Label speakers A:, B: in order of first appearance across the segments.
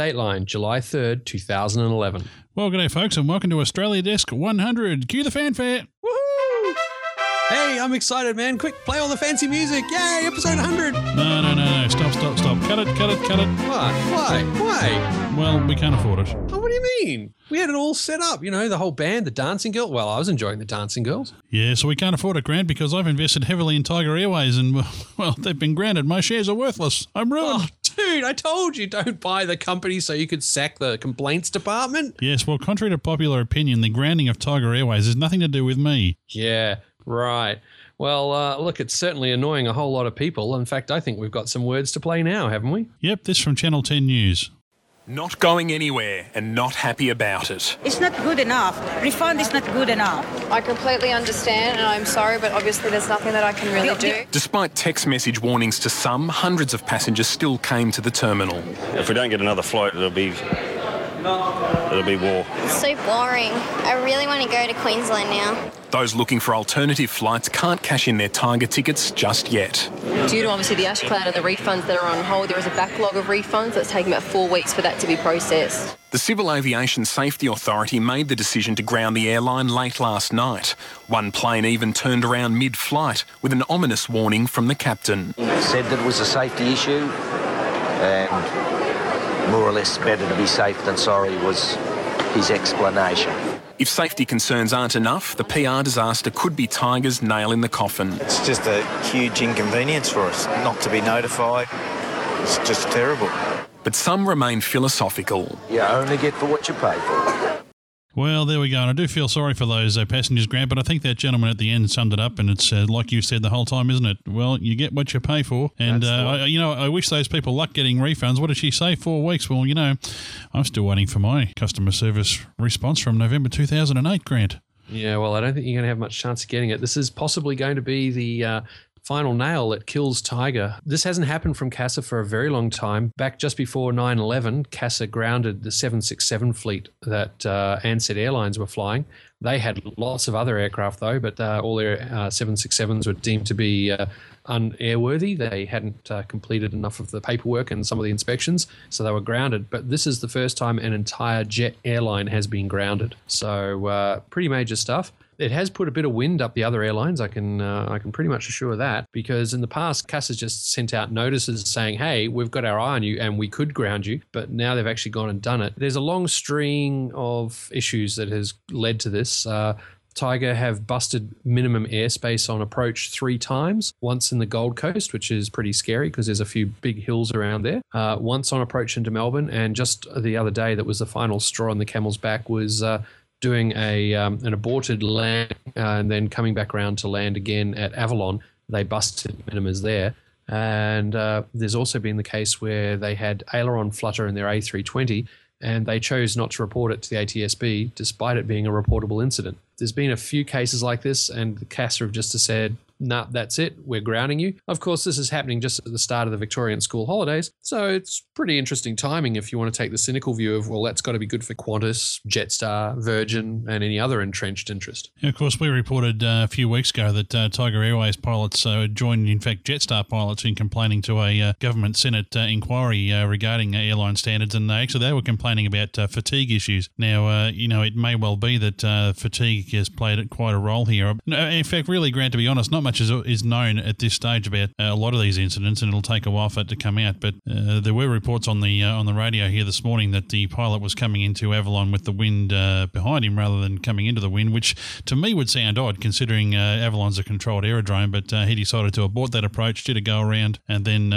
A: Dateline, July 3rd, 2011.
B: Well, good day, folks, and welcome to Australia Desk 100. Cue the fanfare.
A: Woohoo! Hey, I'm excited, man. Quick, play all the fancy music. Yay, episode 100.
B: No, no, no, no. Stop, stop, stop. Cut it, cut it, cut it.
A: Why? Why? Why?
B: Well, we can't afford it.
A: Oh, what do you mean? We had it all set up. You know, the whole band, the Dancing Girl. Well, I was enjoying the Dancing Girls.
B: Yeah, so we can't afford it, Grant, because I've invested heavily in Tiger Airways and, well, they've been granted. My shares are worthless. I'm ruined.
A: Oh, dude, I told you don't buy the company so you could sack the complaints department.
B: Yes, well, contrary to popular opinion, the grounding of Tiger Airways has nothing to do with me.
A: Yeah, right. Well, uh, look, it's certainly annoying a whole lot of people. In fact, I think we've got some words to play now, haven't we?
B: Yep, this from Channel 10 News.
C: Not going anywhere and not happy about it.
D: It's not good enough. Refund is not good enough.
E: I completely understand and I'm sorry, but obviously there's nothing that I can really do.
C: Despite text message warnings to some, hundreds of passengers still came to the terminal.
F: If we don't get another flight, it'll be it'll be war.
G: It's so boring. I really want to go to Queensland now.
C: Those looking for alternative flights can't cash in their Tiger tickets just yet.
H: Due to obviously the ash cloud and the refunds that are on hold, there is a backlog of refunds that's taking about four weeks for that to be processed.
C: The Civil Aviation Safety Authority made the decision to ground the airline late last night. One plane even turned around mid flight with an ominous warning from the captain.
I: Said that it was a safety issue and more or less better to be safe than sorry was his explanation.
C: If safety concerns aren't enough, the PR disaster could be Tiger's nail in the coffin.
J: It's just a huge inconvenience for us not to be notified. It's just terrible.
C: But some remain philosophical.
I: You only get for what you pay for.
B: Well, there we go. And I do feel sorry for those uh, passengers, Grant, but I think that gentleman at the end summed it up, and it's uh, like you said the whole time, isn't it? Well, you get what you pay for. And, uh, I, you know, I wish those people luck getting refunds. What did she say? Four weeks? Well, you know, I'm still waiting for my customer service response from November 2008, Grant.
A: Yeah, well, I don't think you're going to have much chance of getting it. This is possibly going to be the uh, final nail that kills Tiger. This hasn't happened from CASA for a very long time. Back just before 9 11, CASA grounded the 767 fleet that uh, Ansett Airlines were flying. They had lots of other aircraft, though, but uh, all their uh, 767s were deemed to be uh, unairworthy. They hadn't uh, completed enough of the paperwork and some of the inspections, so they were grounded. But this is the first time an entire jet airline has been grounded. So, uh, pretty major stuff it has put a bit of wind up the other airlines. I can uh, I can pretty much assure that because in the past, CASA has just sent out notices saying, "Hey, we've got our eye on you and we could ground you," but now they've actually gone and done it. There's a long string of issues that has led to this. Uh, Tiger have busted minimum airspace on approach three times. Once in the Gold Coast, which is pretty scary because there's a few big hills around there. Uh, once on approach into Melbourne, and just the other day, that was the final straw on the camel's back. Was uh, doing a um, an aborted land uh, and then coming back around to land again at Avalon. They busted minimas there. And uh, there's also been the case where they had aileron flutter in their A320 and they chose not to report it to the ATSB despite it being a reportable incident. There's been a few cases like this, and the CASA have just said, nah, that's it, we're grounding you. Of course, this is happening just at the start of the Victorian school holidays, so it's pretty interesting timing if you want to take the cynical view of, well, that's got to be good for Qantas, Jetstar, Virgin, and any other entrenched interest.
B: Yeah, of course, we reported uh, a few weeks ago that uh, Tiger Airways pilots uh, joined, in fact, Jetstar pilots in complaining to a uh, government Senate uh, inquiry uh, regarding airline standards, and actually they were complaining about fatigue issues. Now, you know, it may well be that fatigue has played quite a role here. In fact, really, Grant, to be honest, not much much is, is known at this stage about uh, a lot of these incidents, and it'll take a while for it to come out. But uh, there were reports on the uh, on the radio here this morning that the pilot was coming into Avalon with the wind uh, behind him rather than coming into the wind, which to me would sound odd considering uh, Avalon's a controlled aerodrome. But uh, he decided to abort that approach, did a go around, and then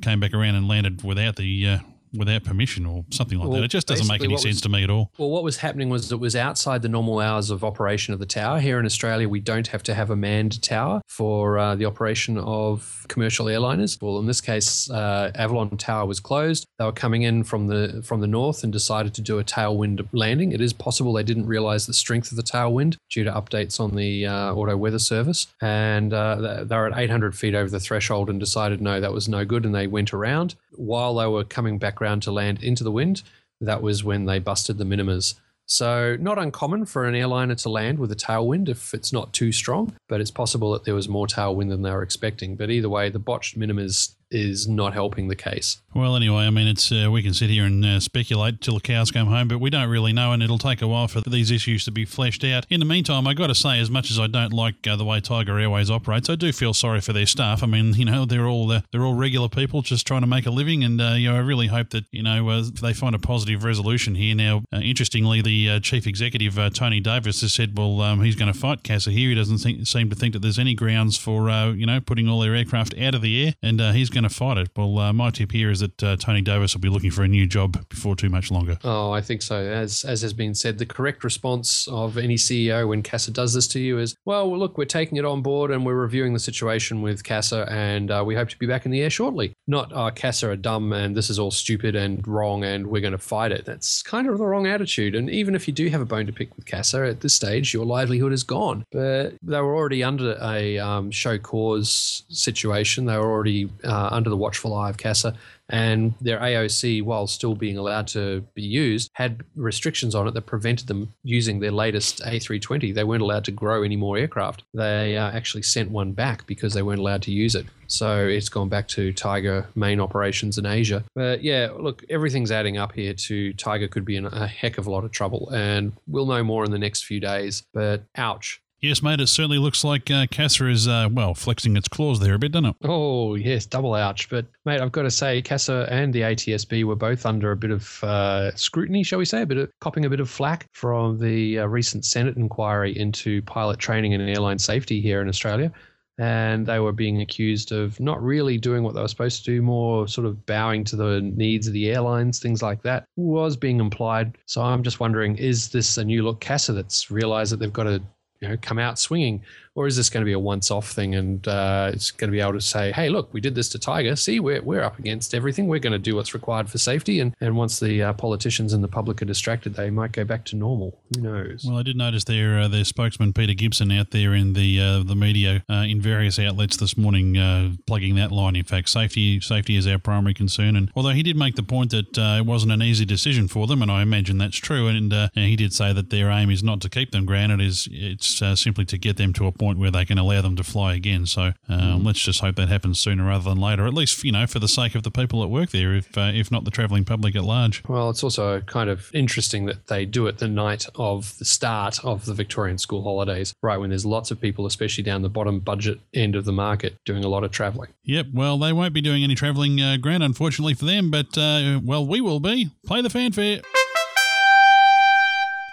B: came back around and landed without the without permission or something like well, that. It just doesn't make any sense
A: was,
B: to me at all.
A: Well, what was happening was it was outside the normal hours of operation of the tower. Here in Australia, we don't have to have a manned tower for uh, the operation of commercial airliners. Well, in this case, uh, Avalon Tower was closed. They were coming in from the from the north and decided to do a tailwind landing. It is possible they didn't realize the strength of the tailwind due to updates on the uh, auto weather service, and uh, they were at 800 feet over the threshold and decided no, that was no good, and they went around while they were coming back around to land into the wind. That was when they busted the minimas. So, not uncommon for an airliner to land with a tailwind if it's not too strong, but it's possible that there was more tailwind than they were expecting. But either way, the botched minimas is not helping the case.
B: Well, anyway, I mean, it's uh, we can sit here and uh, speculate till the cows come home, but we don't really know, and it'll take a while for these issues to be fleshed out. In the meantime, I got to say, as much as I don't like uh, the way Tiger Airways operates, I do feel sorry for their staff. I mean, you know, they're all uh, they're all regular people just trying to make a living, and uh, you know, I really hope that you know uh, they find a positive resolution here. Now, interestingly, the chief executive Tony Davis has said, well, um, he's going to fight CASA here. He doesn't think, seem to think that there's any grounds for you know putting all their aircraft out of the air, and he's going to fight it. Well, my tip here is that Tony Davis Davis will be looking for a new job before too much longer.
A: Oh, I think so. As as has been said, the correct response of any CEO when CASA does this to you is, well, look, we're taking it on board and we're reviewing the situation with CASA, and uh, we hope to be back in the air shortly. Not, uh, CASA are dumb and this is all stupid and wrong and we're going to fight it. That's kind of the wrong attitude. And even if you do have a bone to pick with CASA at this stage, your livelihood is gone. But they were already under a um, show cause situation. They were already uh, under the watchful eye of CASA and their AOC, while still being allowed to be used, had restrictions on it that prevented them using their latest A320. They weren't allowed to grow any more aircraft. They uh, actually sent one back because they weren't allowed to use it. So it's gone back to Tiger main operations in Asia. But yeah, look, everything's adding up here to Tiger could be in a heck of a lot of trouble, and we'll know more in the next few days. But ouch.
B: Yes, mate, it certainly looks like uh, CASA is, uh, well, flexing its claws there a bit, doesn't it?
A: Oh, yes, double ouch. But, mate, I've got to say, CASA and the ATSB were both under a bit of uh, scrutiny, shall we say, a bit of copping a bit of flack from the uh, recent Senate inquiry into pilot training and airline safety here in Australia. And they were being accused of not really doing what they were supposed to do, more sort of bowing to the needs of the airlines, things like that, was being implied. So I'm just wondering is this a new look CASA that's realized that they've got to you know, come out swinging or is this going to be a once-off thing and uh, it's going to be able to say, hey, look, we did this to Tiger. See, we're, we're up against everything. We're going to do what's required for safety. And, and once the uh, politicians and the public are distracted, they might go back to normal. Who knows?
B: Well, I did notice their uh, their spokesman Peter Gibson out there in the uh, the media uh, in various outlets this morning, uh, plugging that line. In fact, safety safety is our primary concern. And although he did make the point that it wasn't an easy decision for them, and I imagine that's true, and he did say that their aim is not to keep them grounded; is it's simply to get them to a point where they can allow them them to fly again. So um, mm. let's just hope that happens sooner rather than later. At least you know for the sake of the people that work there, if uh, if not the travelling public at large.
A: Well, it's also kind of interesting that they do it the night of the start of the Victorian school holidays, right when there's lots of people, especially down the bottom budget end of the market, doing a lot of travelling.
B: Yep. Well, they won't be doing any travelling, uh, Grant, unfortunately for them, but uh, well, we will be. Play the fanfare.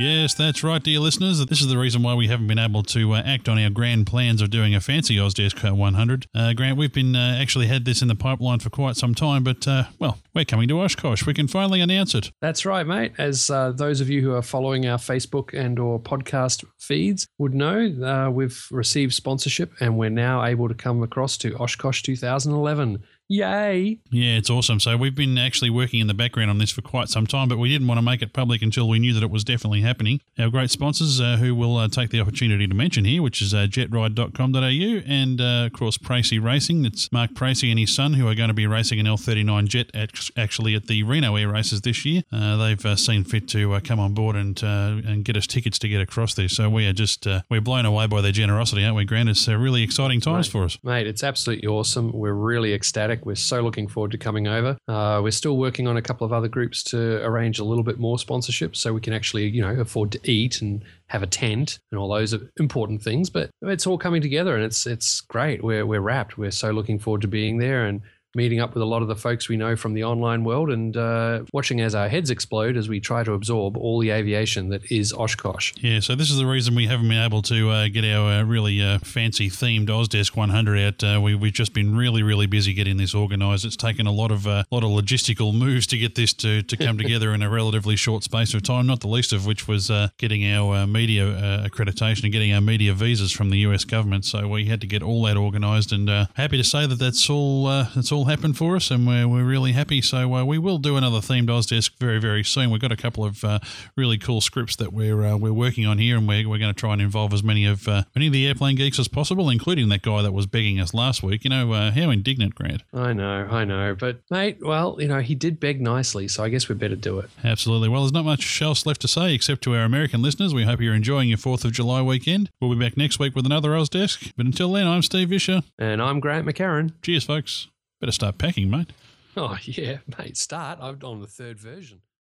B: Yes, that's right, dear listeners. This is the reason why we haven't been able to uh, act on our grand plans of doing a fancy Ozdesk 100. Uh, Grant, we've been uh, actually had this in the pipeline for quite some time, but uh, well, we're coming to Oshkosh. We can finally announce it.
A: That's right, mate. As uh, those of you who are following our Facebook and or podcast feeds would know, uh, we've received sponsorship and we're now able to come across to Oshkosh 2011. Yay.
B: Yeah, it's awesome. So we've been actually working in the background on this for quite some time, but we didn't want to make it public until we knew that it was definitely happening. Our great sponsors uh, who will uh, take the opportunity to mention here, which is uh, jetride.com.au and, uh, of course, Pracy Racing. It's Mark Pracy and his son who are going to be racing an L39 jet at, actually at the Reno Air Races this year. Uh, they've uh, seen fit to come on board and and get us tickets to get across there. So we are just, we're blown away by their generosity, aren't we, Grant? It's really exciting times
A: mate,
B: for us.
A: Mate, it's absolutely awesome. We're really ecstatic we're so looking forward to coming over. Uh, we're still working on a couple of other groups to arrange a little bit more sponsorship so we can actually, you know, afford to eat and have a tent and all those important things. But it's all coming together and it's it's great. We're we're wrapped. We're so looking forward to being there and meeting up with a lot of the folks we know from the online world and uh, watching as our heads explode as we try to absorb all the aviation that is Oshkosh.
B: Yeah, so this is the reason we haven't been able to uh, get our uh, really uh, fancy themed Ozdesk 100 out. Uh, we, have just been really, really busy getting this organised. It's taken a lot of uh, lot of logistical moves to get this to, to come together in a relatively short space of time. Not the least of which was getting our media accreditation and getting our media visas from the US government. So we had to get all that organised, and happy to say that that's all that's all all happened for us, and we're, we're really happy. So uh, we will do another themed Ozdesk very very soon. We've got a couple of uh, really cool scripts that we're uh, we're working on here, and we're, we're going to try and involve as many of uh, many of the airplane geeks as possible, including that guy that was begging us last week. You know uh, how indignant, Grant.
A: I know, I know, but mate, well, you know he did beg nicely, so I guess we better do it.
B: Absolutely. Well, there's not much else left to say except to our American listeners. We hope you're enjoying your Fourth of July weekend. We'll be back next week with another Ozdesk. But until then, I'm Steve Visscher,
A: and I'm Grant McHerron.
B: Cheers, folks. Better start packing, mate.
A: Oh, yeah, mate, start. I'm on the third version.